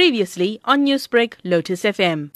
Previously on Newsbreak, Lotus FM.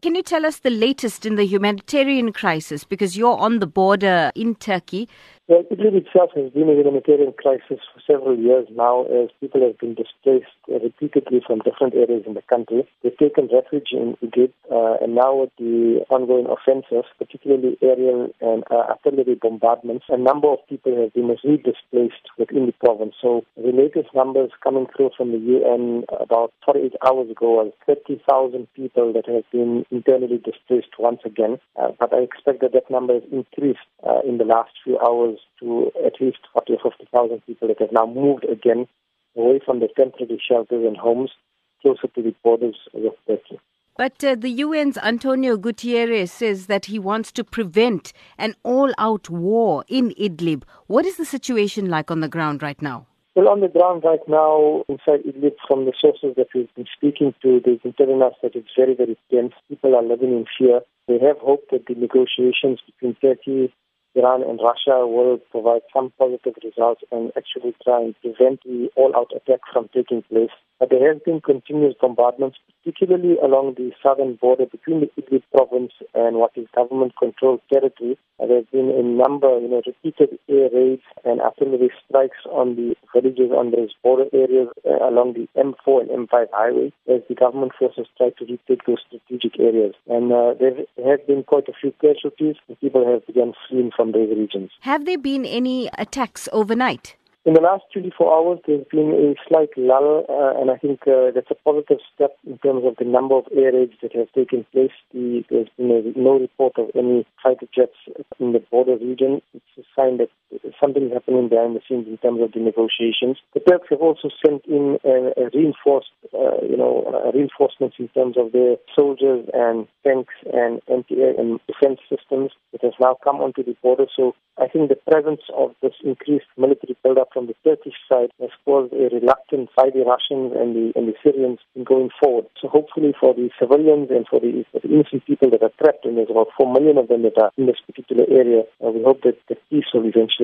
Can you tell us the latest in the humanitarian crisis? Because you're on the border in Turkey. Well, Idlib itself has been a humanitarian crisis for several years now as people have been displaced repeatedly from different areas in the country. They've taken refuge in Egypt, uh, and now with the ongoing offensive, particularly aerial and uh, artillery bombardments, a number of people have been re-displaced within the province. So the latest numbers coming through from the UN about 48 hours ago was 30,000 people that have been internally displaced once again. Uh, but I expect that that number has increased uh, in the last few hours to at least 40 or 50,000 people that have now moved again away from the temporary shelters and homes closer to the borders of Turkey. But uh, the UN's Antonio Guterres says that he wants to prevent an all out war in Idlib. What is the situation like on the ground right now? Well, on the ground right now, inside Idlib, from the sources that we've been speaking to, they've been telling us that it's very, very tense. People are living in fear. They have hope that the negotiations between Turkey Iran and Russia will provide some positive results and actually try and prevent the all-out attack from taking place. But there has been continuous bombardments, particularly along the southern border between the Idlib province and what is government-controlled territory. There have been a number, you know, repeated air raids and artillery strikes on the villages on those border areas uh, along the M4 and M5 highway as the government forces try to retake those strategic areas. And uh, there have been quite a few casualties people have begun fleeing from those regions. Have there been any attacks overnight? In the last 24 hours, there's been a slight lull, uh, and I think uh, that's a positive step in terms of the number of air raids that have taken place. The, there's been a, no report of any fighter jets in the border region. It's a sign that something happening behind the scenes in terms of the negotiations. The Turks have also sent in a, a reinforced, uh, you know, reinforcements in terms of their soldiers and tanks and anti-air and defense systems It has now come onto the border. So I think the presence of this increased military buildup from the Turkish side has caused a reluctance by the Russians and the and the Syrians in going forward. So hopefully for the civilians and for the, for the innocent people that are trapped, and there's about four million of them that are in this particular area, uh, we hope that the peace will eventually